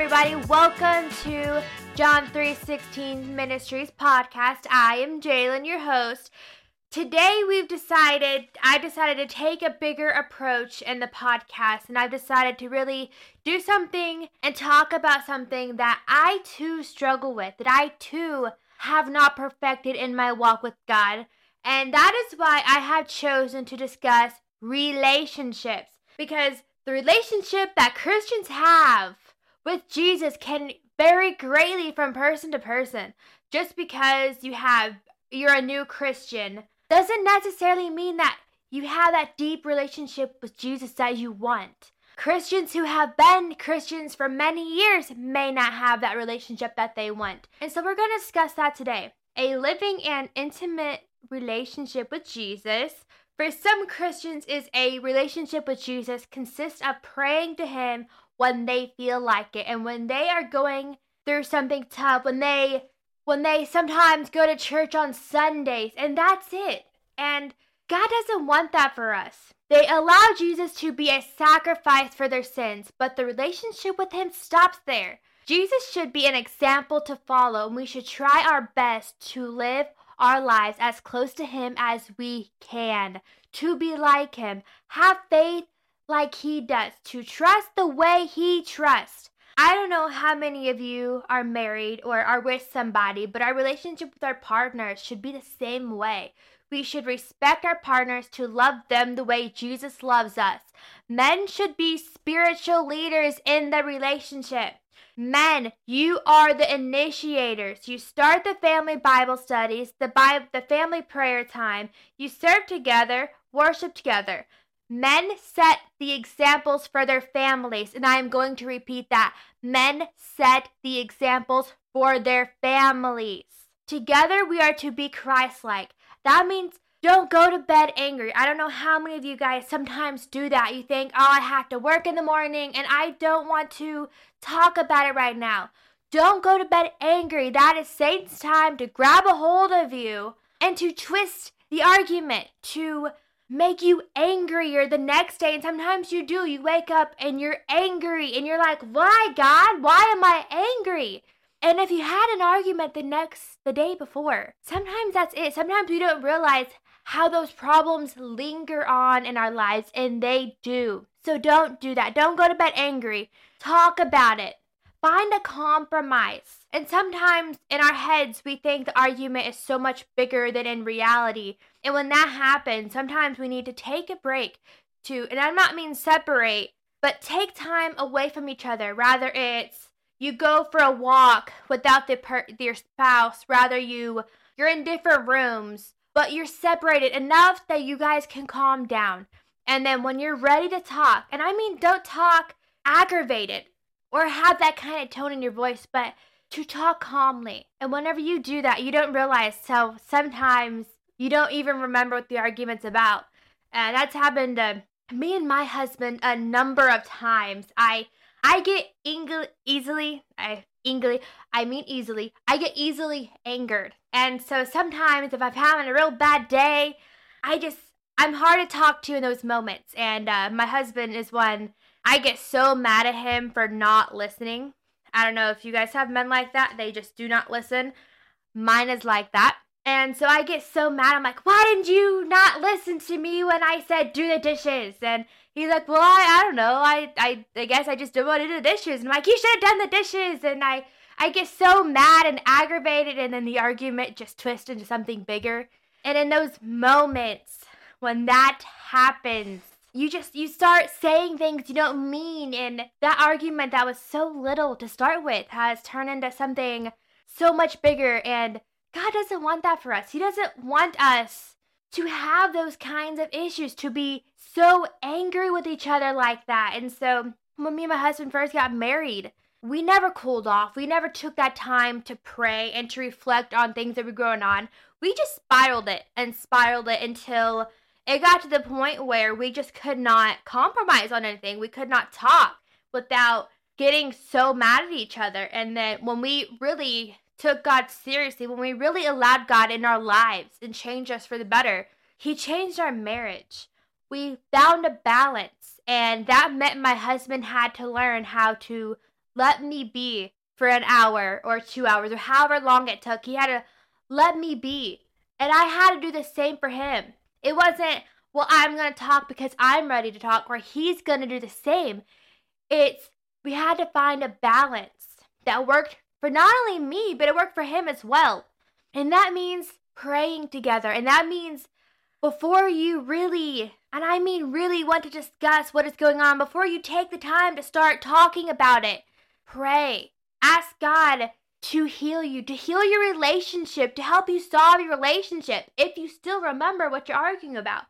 everybody. Welcome to John 316 Ministries podcast. I am Jalen, your host. Today we've decided I decided to take a bigger approach in the podcast and I've decided to really do something and talk about something that I too struggle with, that I too have not perfected in my walk with God. And that is why I have chosen to discuss relationships because the relationship that Christians have with Jesus can vary greatly from person to person. Just because you have you're a new Christian doesn't necessarily mean that you have that deep relationship with Jesus that you want. Christians who have been Christians for many years may not have that relationship that they want. And so we're going to discuss that today. A living and intimate relationship with Jesus for some Christians is a relationship with Jesus consists of praying to him when they feel like it and when they are going through something tough, when they when they sometimes go to church on Sundays and that's it. And God doesn't want that for us. They allow Jesus to be a sacrifice for their sins, but the relationship with him stops there. Jesus should be an example to follow, and we should try our best to live our lives as close to him as we can, to be like him, have faith like he does, to trust the way he trusts. I don't know how many of you are married or are with somebody, but our relationship with our partners should be the same way. We should respect our partners to love them the way Jesus loves us. Men should be spiritual leaders in the relationship. Men, you are the initiators. You start the family Bible studies, the Bible, the family prayer time. You serve together, worship together. Men set the examples for their families, and I am going to repeat that. Men set the examples for their families. Together we are to be Christ like. That means don't go to bed angry. I don't know how many of you guys sometimes do that. You think, oh, I have to work in the morning and I don't want to talk about it right now. Don't go to bed angry. That is Satan's time to grab a hold of you and to twist the argument, to make you angrier the next day. And sometimes you do. You wake up and you're angry and you're like, why, God? Why am I angry? And if you had an argument the next, the day before, sometimes that's it. Sometimes we don't realize how those problems linger on in our lives, and they do. So don't do that. Don't go to bed angry. Talk about it. Find a compromise. And sometimes in our heads, we think the argument is so much bigger than in reality. And when that happens, sometimes we need to take a break to, and I'm not mean separate, but take time away from each other. Rather, it's you go for a walk without the per- your spouse. Rather, you you're in different rooms, but you're separated enough that you guys can calm down. And then when you're ready to talk, and I mean, don't talk aggravated or have that kind of tone in your voice, but to talk calmly. And whenever you do that, you don't realize so sometimes you don't even remember what the argument's about. And that's happened to me and my husband a number of times. I I get ing- easily I easily I mean easily. I get easily angered. And so sometimes if I'm having a real bad day, I just I'm hard to talk to in those moments. And uh, my husband is one I get so mad at him for not listening. I don't know if you guys have men like that. They just do not listen. Mine is like that. And so I get so mad. I'm like, why didn't you not listen to me when I said do the dishes? And he's like, well, I, I don't know. I, I, I guess I just didn't want to do the dishes. And I'm like, you should have done the dishes. And I, I get so mad and aggravated. And then the argument just twists into something bigger. And in those moments when that happens, you just you start saying things you don't mean and that argument that was so little to start with has turned into something so much bigger and God doesn't want that for us. He doesn't want us to have those kinds of issues, to be so angry with each other like that. And so when me and my husband first got married, we never cooled off. We never took that time to pray and to reflect on things that were going on. We just spiraled it and spiraled it until it got to the point where we just could not compromise on anything. We could not talk without getting so mad at each other. And then when we really took God seriously, when we really allowed God in our lives and changed us for the better, He changed our marriage. We found a balance, and that meant my husband had to learn how to let me be for an hour or two hours or however long it took. He had to let me be. And I had to do the same for him. It wasn't, well, I'm going to talk because I'm ready to talk, or he's going to do the same. It's, we had to find a balance that worked for not only me, but it worked for him as well. And that means praying together. And that means before you really, and I mean really want to discuss what is going on, before you take the time to start talking about it, pray. Ask God to heal you, to heal your relationship, to help you solve your relationship if you still remember what you're arguing about.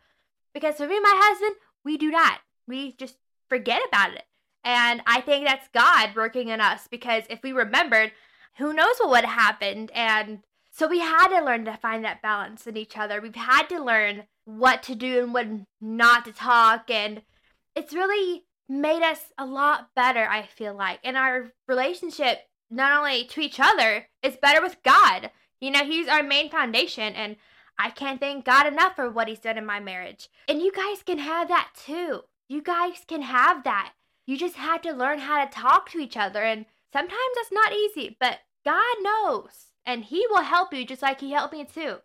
Because for me and my husband, we do not. We just forget about it. And I think that's God working in us because if we remembered, who knows what would have happened. And so we had to learn to find that balance in each other. We've had to learn what to do and what not to talk. And it's really made us a lot better, I feel like. And our relationship, not only to each other, is better with God. You know, He's our main foundation. And I can't thank God enough for what He's done in my marriage. And you guys can have that too. You guys can have that. You just have to learn how to talk to each other. And sometimes that's not easy, but God knows. And He will help you just like He helped me too.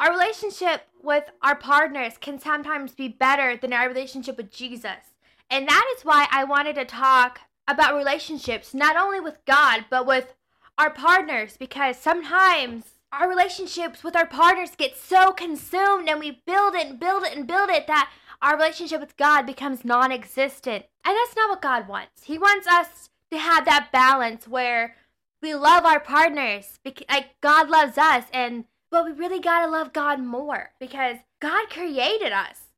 Our relationship with our partners can sometimes be better than our relationship with Jesus. And that is why I wanted to talk about relationships, not only with God, but with our partners, because sometimes our relationships with our partners get so consumed and we build it and build it and build it that our relationship with God becomes non existent. And that's not what God wants. He wants us to have that balance where we love our partners like God loves us and but we really got to love God more because God created us.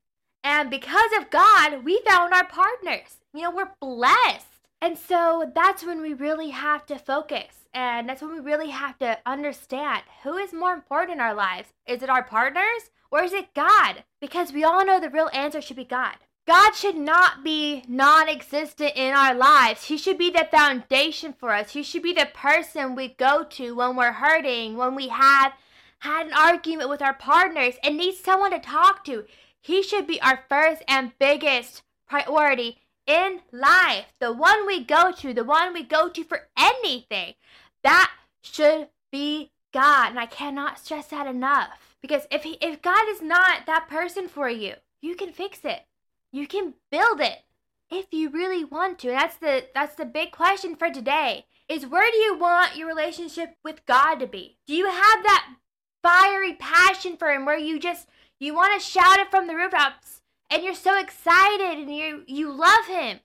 And because of God, we found our partners. You know, we're blessed. And so that's when we really have to focus. And that's when we really have to understand who is more important in our lives. Is it our partners or is it God? Because we all know the real answer should be God. God should not be non existent in our lives. He should be the foundation for us. He should be the person we go to when we're hurting, when we have had an argument with our partners and need someone to talk to. He should be our first and biggest priority in life. The one we go to, the one we go to for anything. That should be God. And I cannot stress that enough. Because if he, if God is not that person for you, you can fix it. You can build it if you really want to. And that's the that's the big question for today. Is where do you want your relationship with God to be? Do you have that fiery passion for him where you just you want to shout it from the rooftops and you're so excited and you you love him.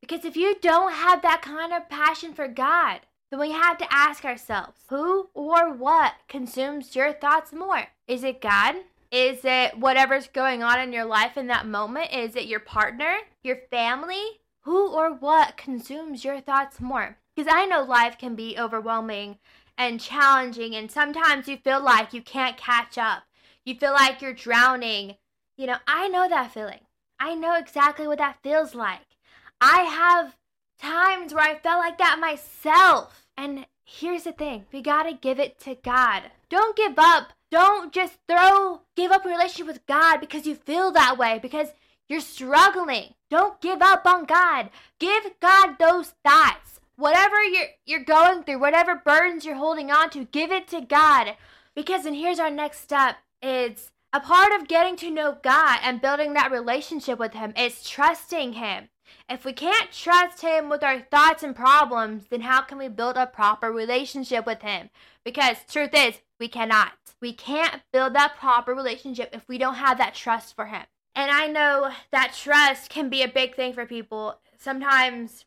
Because if you don't have that kind of passion for God, then we have to ask ourselves, who or what consumes your thoughts more? Is it God? Is it whatever's going on in your life in that moment? Is it your partner, your family? Who or what consumes your thoughts more? Because I know life can be overwhelming and challenging, and sometimes you feel like you can't catch up. You feel like you're drowning. You know, I know that feeling. I know exactly what that feels like. I have times where I felt like that myself. And here's the thing we gotta give it to God. Don't give up. Don't just throw, give up a relationship with God because you feel that way, because you're struggling. Don't give up on God. Give God those thoughts whatever you're you're going through, whatever burdens you're holding on to, give it to God. Because and here's our next step it's a part of getting to know God and building that relationship with him is trusting him. If we can't trust him with our thoughts and problems, then how can we build a proper relationship with him? Because truth is, we cannot. We can't build that proper relationship if we don't have that trust for him. And I know that trust can be a big thing for people. Sometimes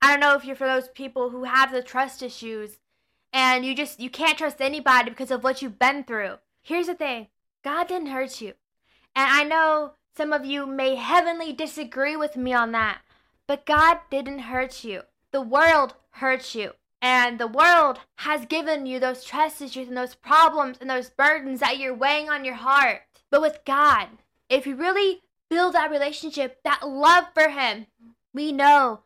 I don't know if you're for those people who have the trust issues and you just you can't trust anybody because of what you've been through. Here's the thing. God didn't hurt you. And I know some of you may heavenly disagree with me on that, but God didn't hurt you. The world hurt you. And the world has given you those trust issues and those problems and those burdens that you're weighing on your heart. But with God, if you really build that relationship, that love for Him, we know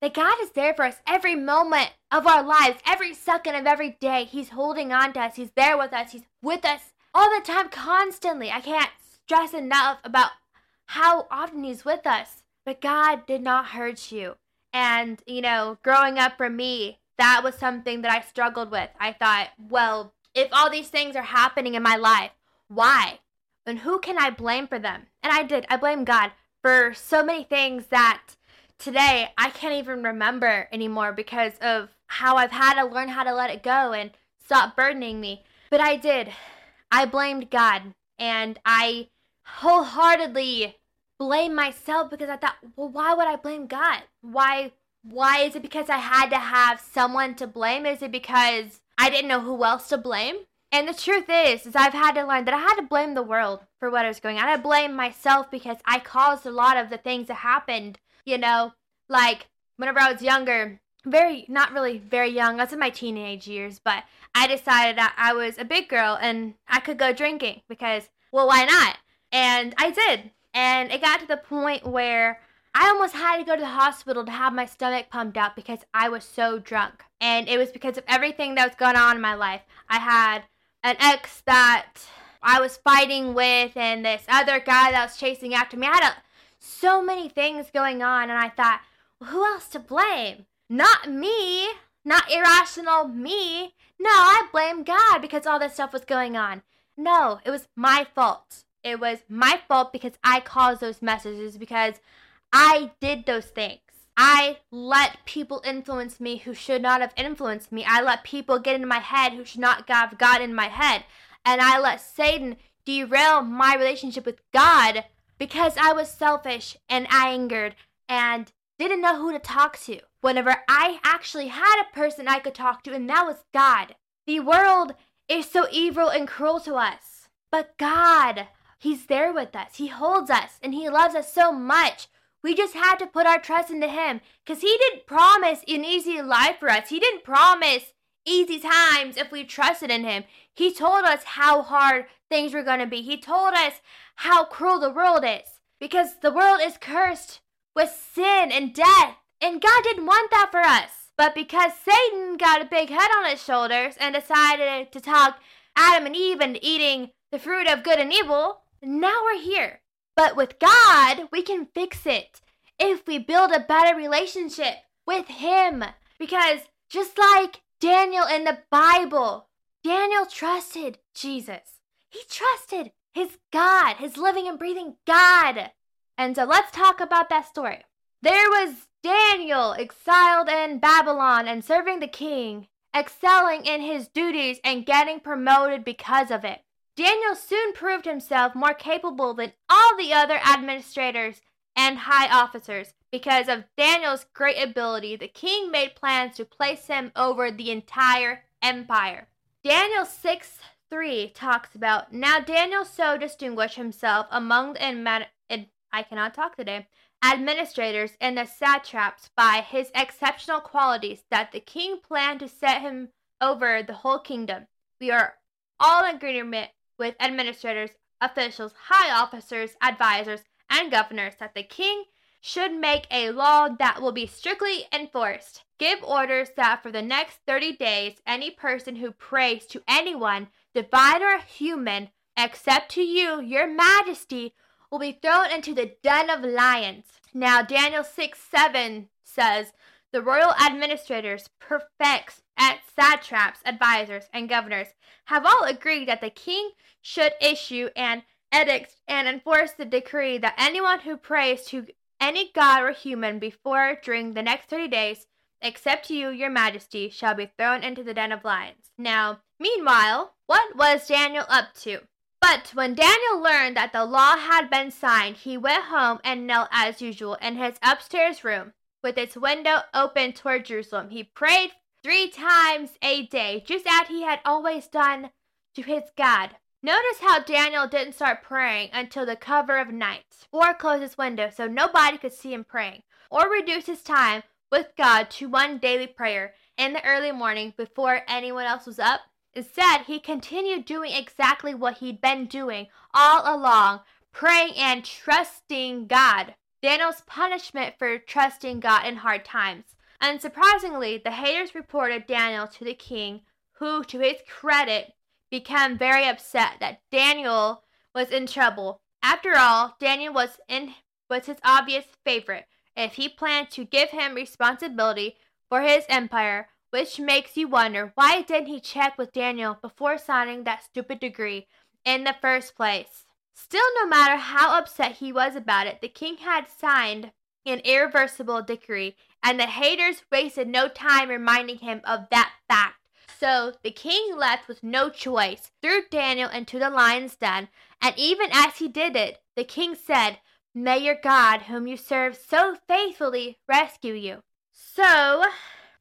that God is there for us every moment of our lives, every second of every day. He's holding on to us, He's there with us, He's with us all the time, constantly. I can't stress enough about how often He's with us. But God did not hurt you. And, you know, growing up for me, that was something that I struggled with. I thought, well, if all these things are happening in my life, why? And who can I blame for them? And I did. I blame God for so many things that today I can't even remember anymore because of how I've had to learn how to let it go and stop burdening me. But I did. I blamed God and I wholeheartedly blame myself because I thought, well, why would I blame God? Why why is it because I had to have someone to blame? Is it because I didn't know who else to blame? And the truth is, is I've had to learn that I had to blame the world for what was going on. I blame myself because I caused a lot of the things that happened. You know, like whenever I was younger, very not really very young. I was in my teenage years, but I decided that I was a big girl and I could go drinking because, well, why not? And I did. And it got to the point where I almost had to go to the hospital to have my stomach pumped out because I was so drunk. And it was because of everything that was going on in my life. I had an ex that I was fighting with and this other guy that was chasing after me. I had a, so many things going on, and I thought, well, who else to blame? Not me. Not irrational me. No, I blame God because all this stuff was going on. No, it was my fault. It was my fault because I caused those messages because I did those things. I let people influence me who should not have influenced me. I let people get into my head who should not have got in my head. And I let Satan derail my relationship with God because I was selfish and angered and didn't know who to talk to. Whenever I actually had a person I could talk to, and that was God. The world is so evil and cruel to us. But God, He's there with us. He holds us and He loves us so much. We just had to put our trust into Him because He didn't promise an easy life for us. He didn't promise easy times if we trusted in Him. He told us how hard things were going to be. He told us how cruel the world is because the world is cursed with sin and death. And God didn't want that for us. But because Satan got a big head on his shoulders and decided to talk Adam and Eve into eating the fruit of good and evil, now we're here. But with God, we can fix it if we build a better relationship with Him. Because just like Daniel in the Bible, Daniel trusted Jesus. He trusted his God, his living and breathing God. And so let's talk about that story. There was Daniel exiled in Babylon and serving the king, excelling in his duties and getting promoted because of it. Daniel soon proved himself more capable than all the other administrators and high officers. Because of Daniel's great ability, the king made plans to place him over the entire empire. Daniel 6 3 talks about Now Daniel so distinguished himself among the I cannot talk today administrators and the satraps by his exceptional qualities that the king planned to set him over the whole kingdom. We are all in agreement with administrators, officials, high officers, advisors, and governors that the king should make a law that will be strictly enforced. Give orders that for the next 30 days, any person who prays to anyone, divine or human, except to you, your majesty, will be thrown into the den of lions. Now, Daniel 6 7 says, The royal administrators, prefects, and satraps, advisors, and governors have all agreed that the king should issue an edict and enforce the decree that anyone who prays to any god or human before or during the next 30 days, except you, your majesty, shall be thrown into the den of lions. Now, meanwhile, what was Daniel up to? But when Daniel learned that the law had been signed, he went home and knelt as usual in his upstairs room, with its window open toward Jerusalem. He prayed three times a day, just as he had always done to his God. Notice how Daniel didn't start praying until the cover of night, or close his window so nobody could see him praying, or reduce his time with God to one daily prayer in the early morning before anyone else was up. Instead, he continued doing exactly what he'd been doing all along, praying and trusting God. Daniel's punishment for trusting God in hard times. Unsurprisingly, the haters reported Daniel to the king, who, to his credit, became very upset that Daniel was in trouble. After all, Daniel was in was his obvious favorite, if he planned to give him responsibility for his empire, which makes you wonder why didn't he check with Daniel before signing that stupid decree in the first place? Still, no matter how upset he was about it, the king had signed an irreversible decree, and the haters wasted no time reminding him of that fact. So the king left with no choice, threw Daniel into the lion's den, and even as he did it, the king said, May your God, whom you serve so faithfully, rescue you. So,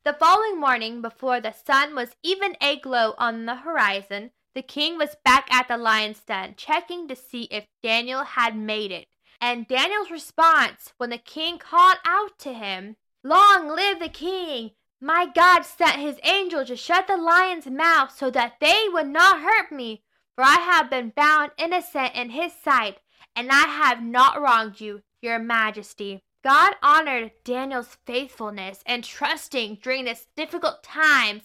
the following morning, before the sun was even a glow on the horizon, the king was back at the lion's den, checking to see if Daniel had made it. And Daniel's response when the king called out to him, Long live the king! My God sent his angel to shut the lion's mouth so that they would not hurt me, for I have been found innocent in his sight, and I have not wronged you, your majesty. God honored Daniel's faithfulness and trusting during this difficult times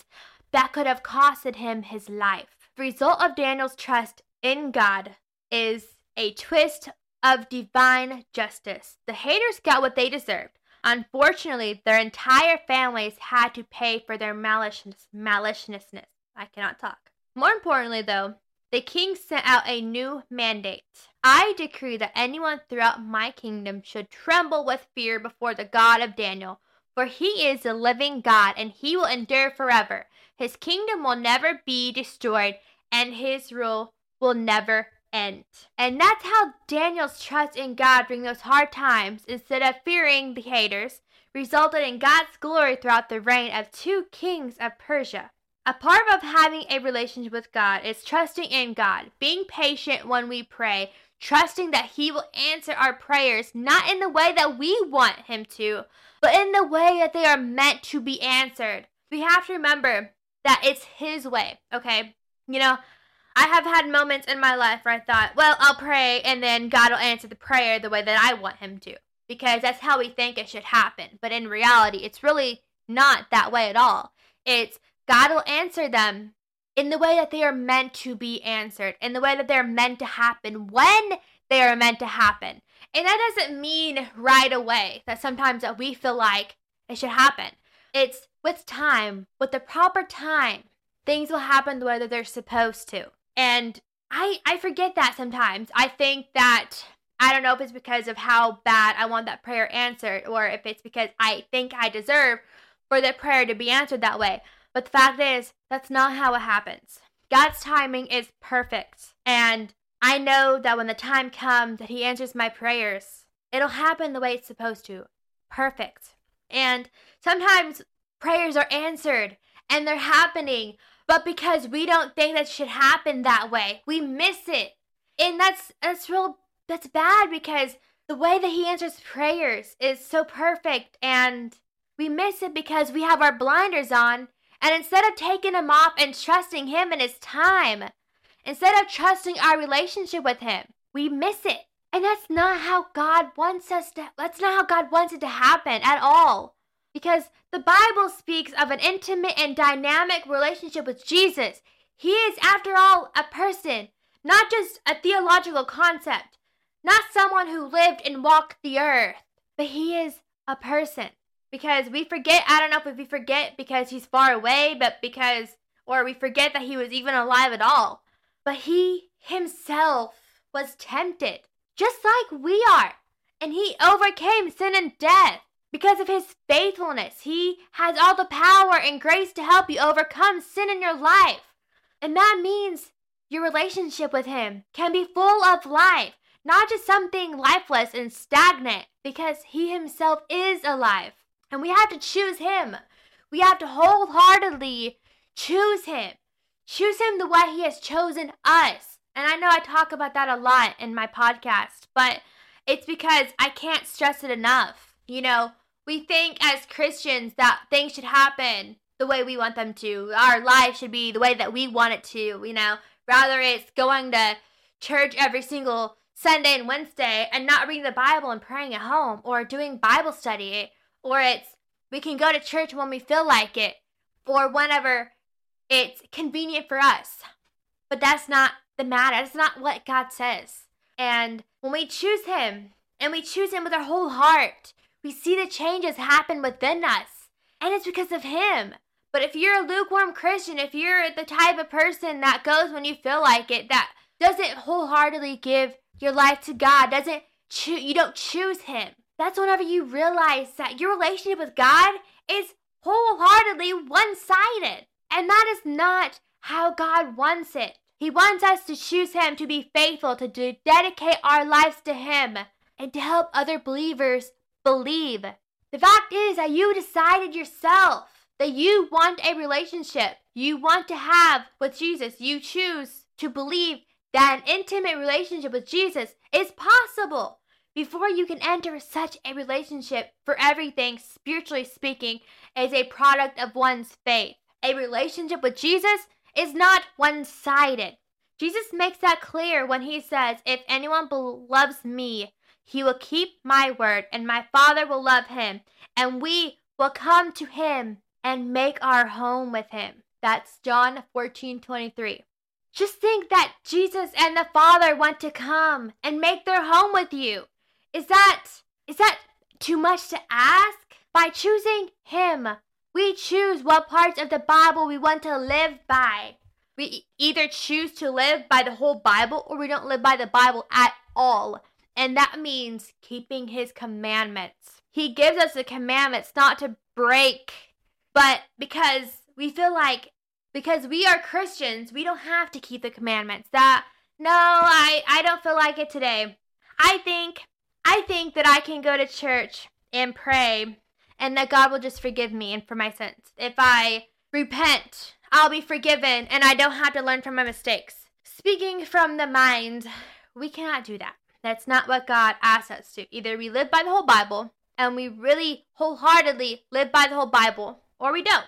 that could have costed him his life. The result of Daniel's trust in God is a twist of divine justice. The haters got what they deserved. Unfortunately, their entire families had to pay for their maliciousness. maliciousness. I cannot talk. More importantly, though, the king sent out a new mandate. I decree that anyone throughout my kingdom should tremble with fear before the God of Daniel, for he is the living God and he will endure forever. His kingdom will never be destroyed and his rule will never end. And that's how Daniel's trust in God during those hard times, instead of fearing the haters, resulted in God's glory throughout the reign of two kings of Persia. A part of having a relationship with God is trusting in God, being patient when we pray, trusting that He will answer our prayers not in the way that we want Him to, but in the way that they are meant to be answered. We have to remember that it's His way, okay? You know, I have had moments in my life where I thought, well, I'll pray and then God will answer the prayer the way that I want Him to. Because that's how we think it should happen. But in reality, it's really not that way at all. It's God will answer them in the way that they are meant to be answered, in the way that they're meant to happen, when they are meant to happen. And that doesn't mean right away that sometimes that we feel like it should happen. It's with time, with the proper time, things will happen the way that they're supposed to. And I I forget that sometimes. I think that I don't know if it's because of how bad I want that prayer answered or if it's because I think I deserve for that prayer to be answered that way. But the fact is, that's not how it happens. God's timing is perfect. And I know that when the time comes that He answers my prayers, it'll happen the way it's supposed to. Perfect. And sometimes prayers are answered and they're happening, but because we don't think that should happen that way, we miss it. And that's that's real that's bad because the way that he answers prayers is so perfect and we miss it because we have our blinders on and instead of taking them off and trusting him in his time, instead of trusting our relationship with him, we miss it. And that's not how God wants us to that's not how God wants it to happen at all. Because the Bible speaks of an intimate and dynamic relationship with Jesus. He is, after all, a person, not just a theological concept, not someone who lived and walked the earth, but he is a person. Because we forget, I don't know if we forget because he's far away, but because, or we forget that he was even alive at all. But he himself was tempted, just like we are, and he overcame sin and death. Because of his faithfulness, he has all the power and grace to help you overcome sin in your life. And that means your relationship with him can be full of life, not just something lifeless and stagnant, because he himself is alive. And we have to choose him. We have to wholeheartedly choose him. Choose him the way he has chosen us. And I know I talk about that a lot in my podcast, but it's because I can't stress it enough. You know, we think as Christians that things should happen the way we want them to. Our life should be the way that we want it to, you know. Rather it's going to church every single Sunday and Wednesday and not reading the Bible and praying at home or doing Bible study or it's we can go to church when we feel like it or whenever it's convenient for us. But that's not the matter. That's not what God says. And when we choose him and we choose him with our whole heart, we see the changes happen within us. And it's because of Him. But if you're a lukewarm Christian, if you're the type of person that goes when you feel like it, that doesn't wholeheartedly give your life to God, doesn't choo- you don't choose Him. That's whenever you realize that your relationship with God is wholeheartedly one sided. And that is not how God wants it. He wants us to choose Him, to be faithful, to de- dedicate our lives to Him, and to help other believers believe. The fact is that you decided yourself that you want a relationship you want to have with Jesus. You choose to believe that an intimate relationship with Jesus is possible. Before you can enter such a relationship, for everything, spiritually speaking, is a product of one's faith. A relationship with Jesus is not one sided. Jesus makes that clear when he says, If anyone loves me, he will keep my word, and my Father will love him, and we will come to him and make our home with him. That's John 14 23. Just think that Jesus and the Father want to come and make their home with you. Is that is that too much to ask? By choosing him, we choose what parts of the Bible we want to live by. We either choose to live by the whole Bible or we don't live by the Bible at all. And that means keeping his commandments. He gives us the commandments not to break, but because we feel like because we are Christians, we don't have to keep the commandments. That no, I I don't feel like it today. I think I think that I can go to church and pray and that God will just forgive me and for my sins. If I repent, I'll be forgiven and I don't have to learn from my mistakes. Speaking from the mind, we cannot do that. That's not what God asks us to. Either we live by the whole Bible and we really wholeheartedly live by the whole Bible, or we don't.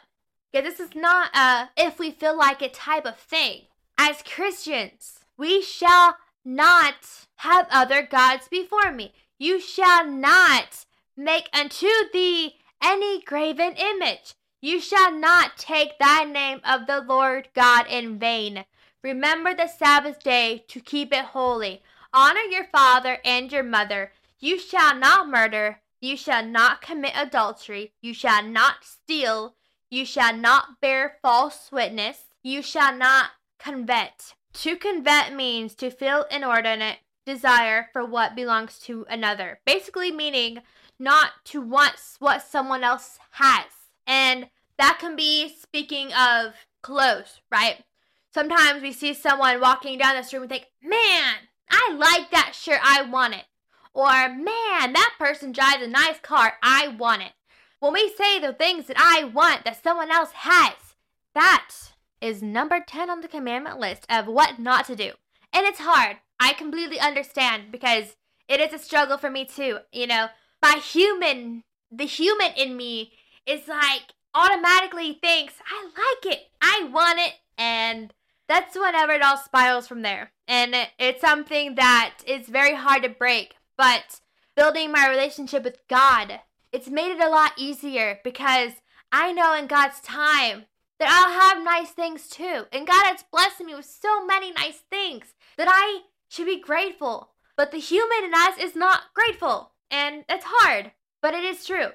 Yeah, this is not a if we feel like it type of thing. As Christians, we shall not have other gods before me. You shall not make unto thee any graven image. You shall not take thy name of the Lord God in vain. Remember the Sabbath day to keep it holy. Honor your father and your mother. You shall not murder. You shall not commit adultery. You shall not steal. You shall not bear false witness. You shall not covet. To covet means to feel inordinate desire for what belongs to another. Basically, meaning not to want what someone else has. And that can be speaking of clothes, right? Sometimes we see someone walking down the street and think, man, I like that shirt, I want it. Or, man, that person drives a nice car, I want it. When we say the things that I want that someone else has, that is number 10 on the commandment list of what not to do. And it's hard. I completely understand because it is a struggle for me too. You know, my human, the human in me is like automatically thinks, I like it, I want it, and that's whenever it all spirals from there. And it's something that is very hard to break, but building my relationship with God, it's made it a lot easier because I know in God's time that I'll have nice things too. And God has blessed me with so many nice things that I should be grateful. But the human in us is not grateful and it's hard, but it is true.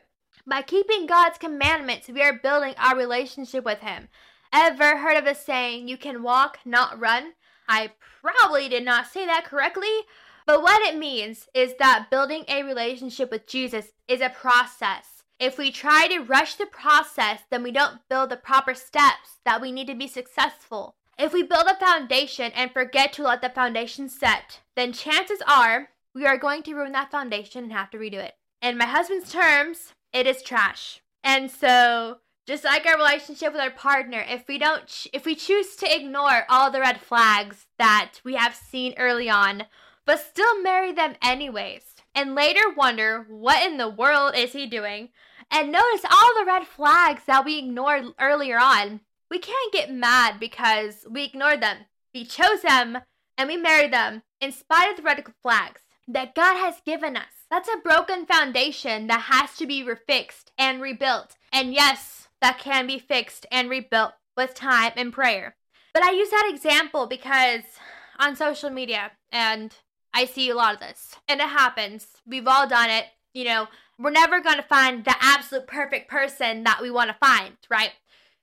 By keeping God's commandments, we are building our relationship with Him. Ever heard of the saying, you can walk, not run? I probably did not say that correctly, but what it means is that building a relationship with Jesus is a process. If we try to rush the process, then we don't build the proper steps that we need to be successful. If we build a foundation and forget to let the foundation set, then chances are we are going to ruin that foundation and have to redo it. In my husband's terms, it is trash. And so, just like our relationship with our partner, if we don't ch- if we choose to ignore all the red flags that we have seen early on, but still marry them anyways, and later wonder what in the world is he doing, and notice all the red flags that we ignored earlier on, we can't get mad because we ignored them. We chose them and we married them in spite of the red flags that God has given us. That's a broken foundation that has to be refixed and rebuilt. And yes, that can be fixed and rebuilt with time and prayer. But I use that example because on social media, and I see a lot of this, and it happens. We've all done it. You know, we're never going to find the absolute perfect person that we want to find, right?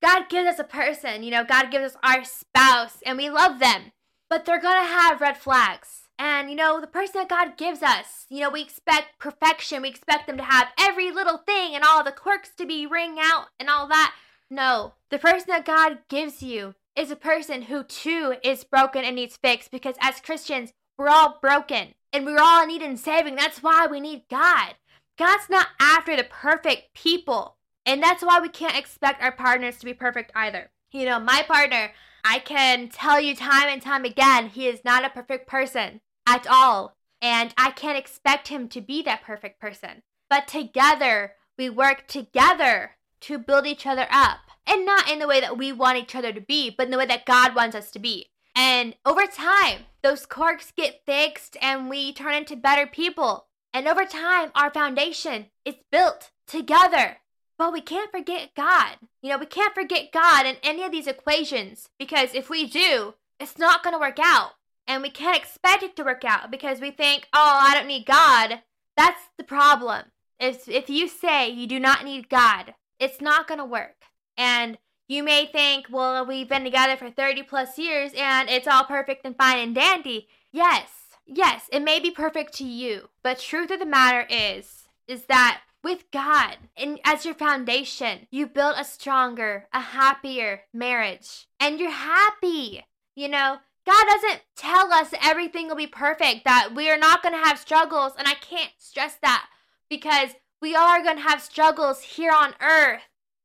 God gives us a person, you know, God gives us our spouse and we love them, but they're going to have red flags. And, you know, the person that God gives us, you know, we expect perfection. We expect them to have every little thing and all the quirks to be ring out and all that. No, the person that God gives you is a person who too is broken and needs fixed because as Christians, we're all broken and we're all in need of saving. That's why we need God. God's not after the perfect people. And that's why we can't expect our partners to be perfect either. You know, my partner, I can tell you time and time again, he is not a perfect person at all. And I can't expect him to be that perfect person. But together, we work together to build each other up. And not in the way that we want each other to be, but in the way that God wants us to be. And over time, those quirks get fixed and we turn into better people. And over time, our foundation is built together. But we can't forget God. You know, we can't forget God in any of these equations because if we do, it's not going to work out. And we can't expect it to work out because we think, oh, I don't need God. That's the problem. If, if you say you do not need God, it's not going to work. And you may think, well, we've been together for 30 plus years and it's all perfect and fine and dandy. Yes, yes, it may be perfect to you. But truth of the matter is, is that with God and as your foundation, you build a stronger, a happier marriage. And you're happy. You know, God doesn't tell us everything will be perfect, that we are not going to have struggles. And I can't stress that because we are going to have struggles here on earth.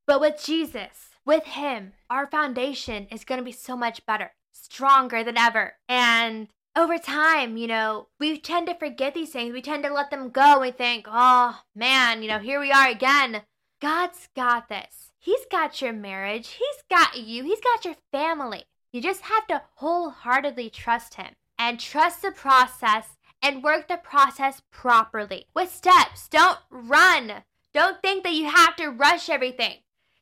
But with Jesus, with Him, our foundation is going to be so much better, stronger than ever. And over time, you know, we tend to forget these things. We tend to let them go. We think, oh man, you know, here we are again. God's got this. He's got your marriage. He's got you. He's got your family. You just have to wholeheartedly trust Him and trust the process and work the process properly with steps. Don't run. Don't think that you have to rush everything.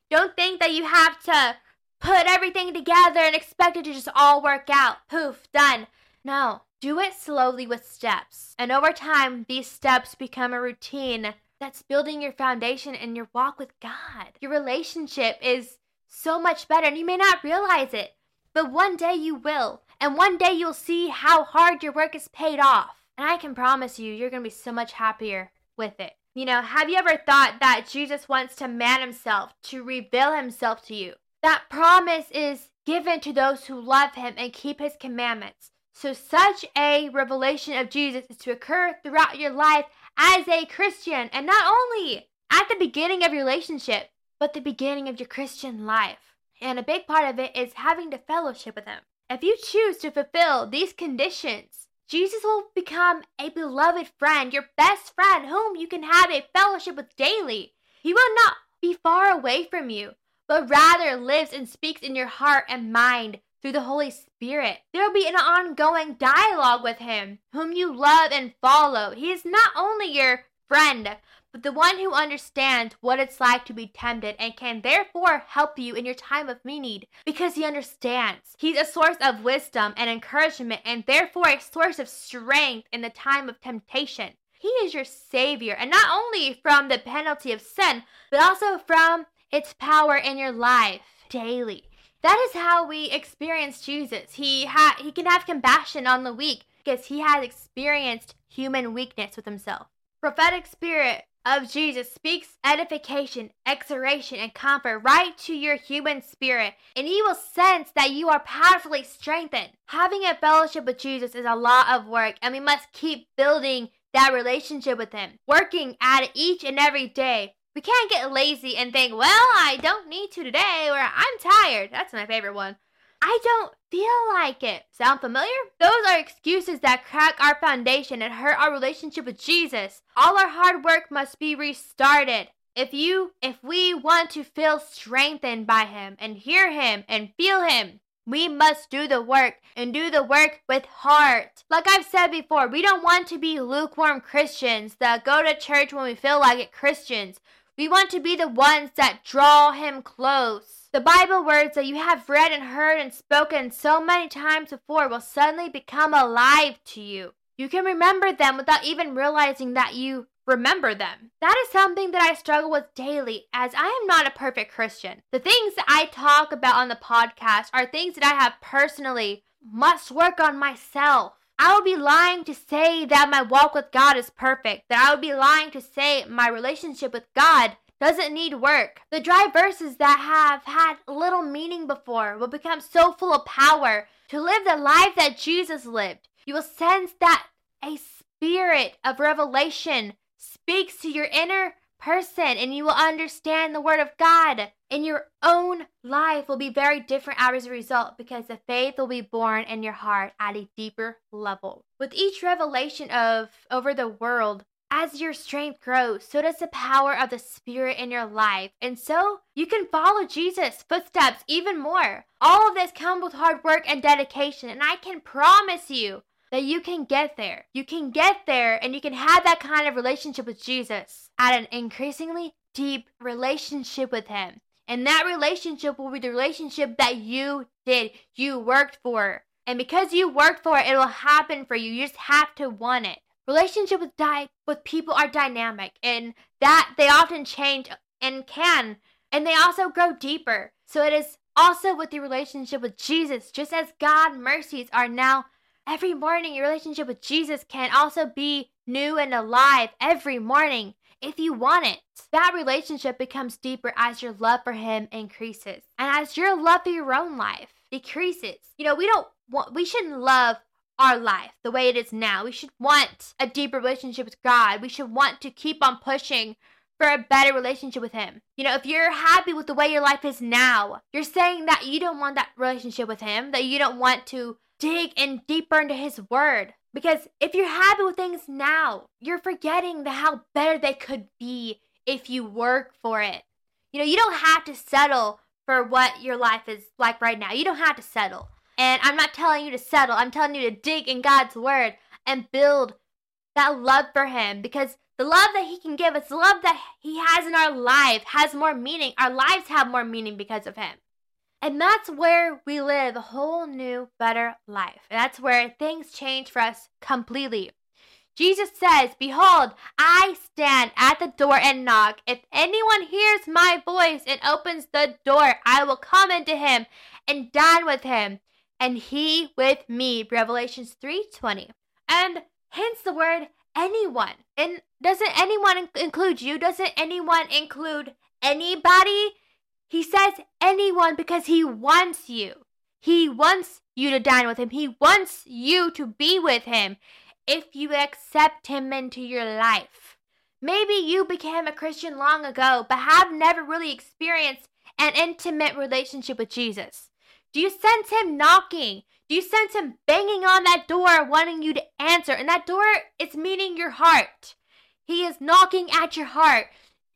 Don't think that you have to put everything together and expect it to just all work out. Poof, done. No, do it slowly with steps. And over time, these steps become a routine that's building your foundation and your walk with God. Your relationship is so much better, and you may not realize it. But one day you will. And one day you'll see how hard your work is paid off. And I can promise you, you're going to be so much happier with it. You know, have you ever thought that Jesus wants to man himself, to reveal himself to you? That promise is given to those who love him and keep his commandments. So, such a revelation of Jesus is to occur throughout your life as a Christian, and not only at the beginning of your relationship, but the beginning of your Christian life. And a big part of it is having the fellowship with Him. If you choose to fulfill these conditions, Jesus will become a beloved friend, your best friend, whom you can have a fellowship with daily. He will not be far away from you, but rather lives and speaks in your heart and mind through the Holy Spirit. There will be an ongoing dialogue with Him, whom you love and follow. He is not only your friend, but the one who understands what it's like to be tempted and can therefore help you in your time of need because he understands. He's a source of wisdom and encouragement and therefore a source of strength in the time of temptation. He is your Savior, and not only from the penalty of sin, but also from its power in your life daily. That is how we experience Jesus. He ha- he can have compassion on the weak because he has experienced human weakness with himself. Prophetic spirit of Jesus speaks edification, exhortation, and comfort right to your human spirit, and you will sense that you are powerfully strengthened. Having a fellowship with Jesus is a lot of work, and we must keep building that relationship with Him, working at it each and every day. We can't get lazy and think, well, I don't need to today, or I'm tired. That's my favorite one. I don't feel like it. Sound familiar? Those are excuses that crack our foundation and hurt our relationship with Jesus. All our hard work must be restarted. If you, if we want to feel strengthened by Him and hear Him and feel Him, we must do the work and do the work with heart. Like I've said before, we don't want to be lukewarm Christians that go to church when we feel like it Christians. We want to be the ones that draw Him close. The Bible words that you have read and heard and spoken so many times before will suddenly become alive to you. You can remember them without even realizing that you remember them. That is something that I struggle with daily as I am not a perfect Christian. The things that I talk about on the podcast are things that I have personally must work on myself. I would be lying to say that my walk with God is perfect, that I would be lying to say my relationship with God doesn't need work. The dry verses that have had little meaning before will become so full of power to live the life that Jesus lived. You will sense that a spirit of revelation speaks to your inner person and you will understand the word of God and your own life will be very different as a result because the faith will be born in your heart at a deeper level. With each revelation of over the world, as your strength grows, so does the power of the Spirit in your life. And so you can follow Jesus' footsteps even more. All of this comes with hard work and dedication. And I can promise you that you can get there. You can get there and you can have that kind of relationship with Jesus at an increasingly deep relationship with Him. And that relationship will be the relationship that you did, you worked for. And because you worked for it, it will happen for you. You just have to want it. Relationship with di- with people are dynamic and that they often change and can and they also grow deeper. So it is also with the relationship with Jesus, just as God mercies are now every morning your relationship with Jesus can also be new and alive every morning if you want it. That relationship becomes deeper as your love for him increases and as your love for your own life decreases. You know, we don't want we shouldn't love our life the way it is now. We should want a deeper relationship with God. We should want to keep on pushing for a better relationship with Him. You know, if you're happy with the way your life is now, you're saying that you don't want that relationship with Him, that you don't want to dig in deeper into His Word. Because if you're happy with things now, you're forgetting the how better they could be if you work for it. You know, you don't have to settle for what your life is like right now. You don't have to settle. And I'm not telling you to settle, I'm telling you to dig in God's word and build that love for Him because the love that He can give us, the love that He has in our life, has more meaning. Our lives have more meaning because of Him. And that's where we live a whole new, better life. And that's where things change for us completely. Jesus says, Behold, I stand at the door and knock. If anyone hears my voice and opens the door, I will come into him and dine with him and he with me revelations 3.20 and hence the word anyone. And doesn't anyone include you? Doesn't anyone include anybody? He says anyone because he wants you. He wants you to dine with him. He wants you to be with him if you accept him into your life. Maybe you became a christian long ago but have never really experienced an intimate relationship with jesus do you sense him knocking? Do you sense him banging on that door, wanting you to answer? And that door is meaning your heart. He is knocking at your heart.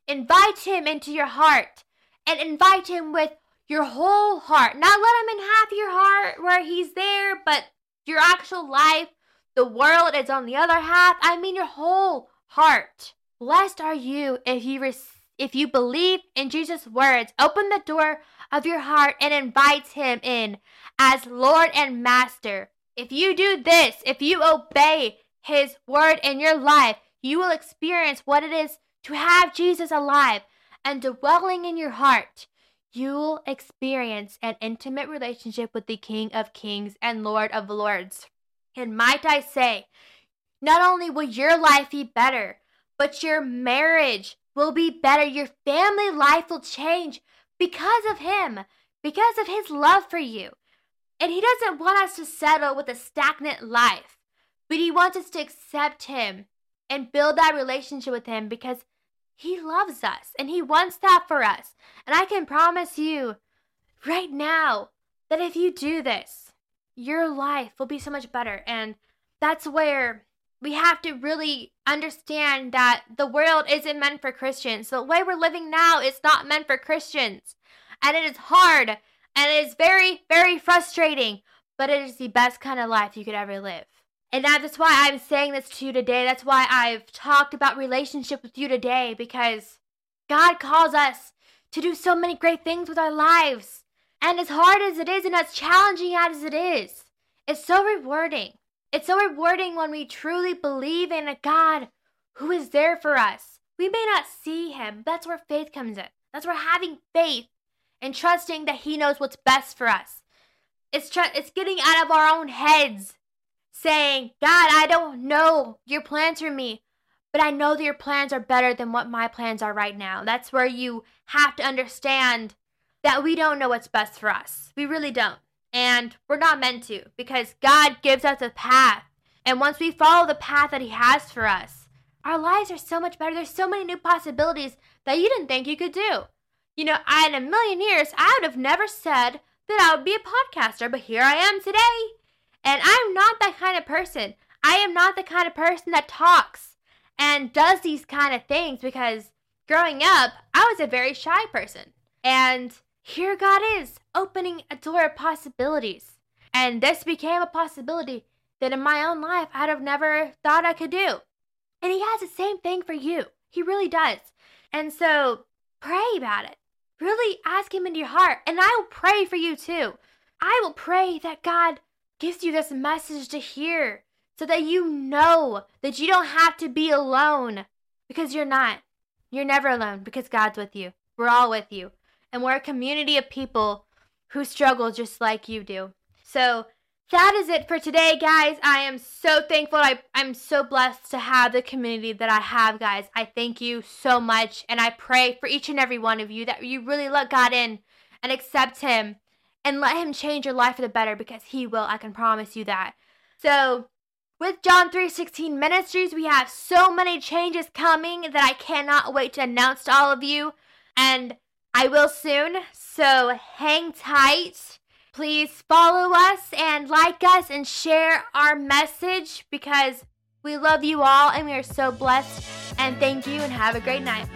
Invite him into your heart and invite him with your whole heart. Not let him in half your heart where he's there, but your actual life, the world is on the other half. I mean your whole heart. Blessed are you if you receive if you believe in Jesus' words, open the door of your heart and invites him in as Lord and Master. If you do this, if you obey his word in your life, you will experience what it is to have Jesus alive and dwelling in your heart. You'll experience an intimate relationship with the King of Kings and Lord of Lords. And might I say, not only will your life be better, but your marriage will be better. Your family life will change because of Him, because of His love for you. And He doesn't want us to settle with a stagnant life, but He wants us to accept Him and build that relationship with Him because He loves us and He wants that for us. And I can promise you right now that if you do this, your life will be so much better. And that's where we have to really understand that the world isn't meant for Christians. The way we're living now is not meant for Christians. And it is hard and it is very, very frustrating, but it is the best kind of life you could ever live. And that's why I'm saying this to you today. That's why I've talked about relationship with you today because God calls us to do so many great things with our lives. And as hard as it is and as challenging as it is, it's so rewarding. It's so rewarding when we truly believe in a God who is there for us. We may not see him. That's where faith comes in. That's where having faith and trusting that he knows what's best for us. It's tr- it's getting out of our own heads saying, "God, I don't know your plans for me, but I know that your plans are better than what my plans are right now." That's where you have to understand that we don't know what's best for us. We really don't. And we're not meant to because God gives us a path. And once we follow the path that He has for us, our lives are so much better. There's so many new possibilities that you didn't think you could do. You know, I, in a million years, I would have never said that I would be a podcaster, but here I am today. And I'm not that kind of person. I am not the kind of person that talks and does these kind of things because growing up, I was a very shy person. And here God is opening a door of possibilities. And this became a possibility that in my own life I'd have never thought I could do. And He has the same thing for you. He really does. And so pray about it. Really ask Him into your heart. And I will pray for you too. I will pray that God gives you this message to hear so that you know that you don't have to be alone because you're not. You're never alone because God's with you. We're all with you and we're a community of people who struggle just like you do. So that is it for today, guys. I am so thankful. I, I'm so blessed to have the community that I have, guys. I thank you so much. And I pray for each and every one of you that you really let God in and accept Him and let Him change your life for the better because He will. I can promise you that. So, with John 3:16 Ministries, we have so many changes coming that I cannot wait to announce to all of you. And I will soon, so hang tight. Please follow us and like us and share our message because we love you all and we are so blessed. And thank you and have a great night.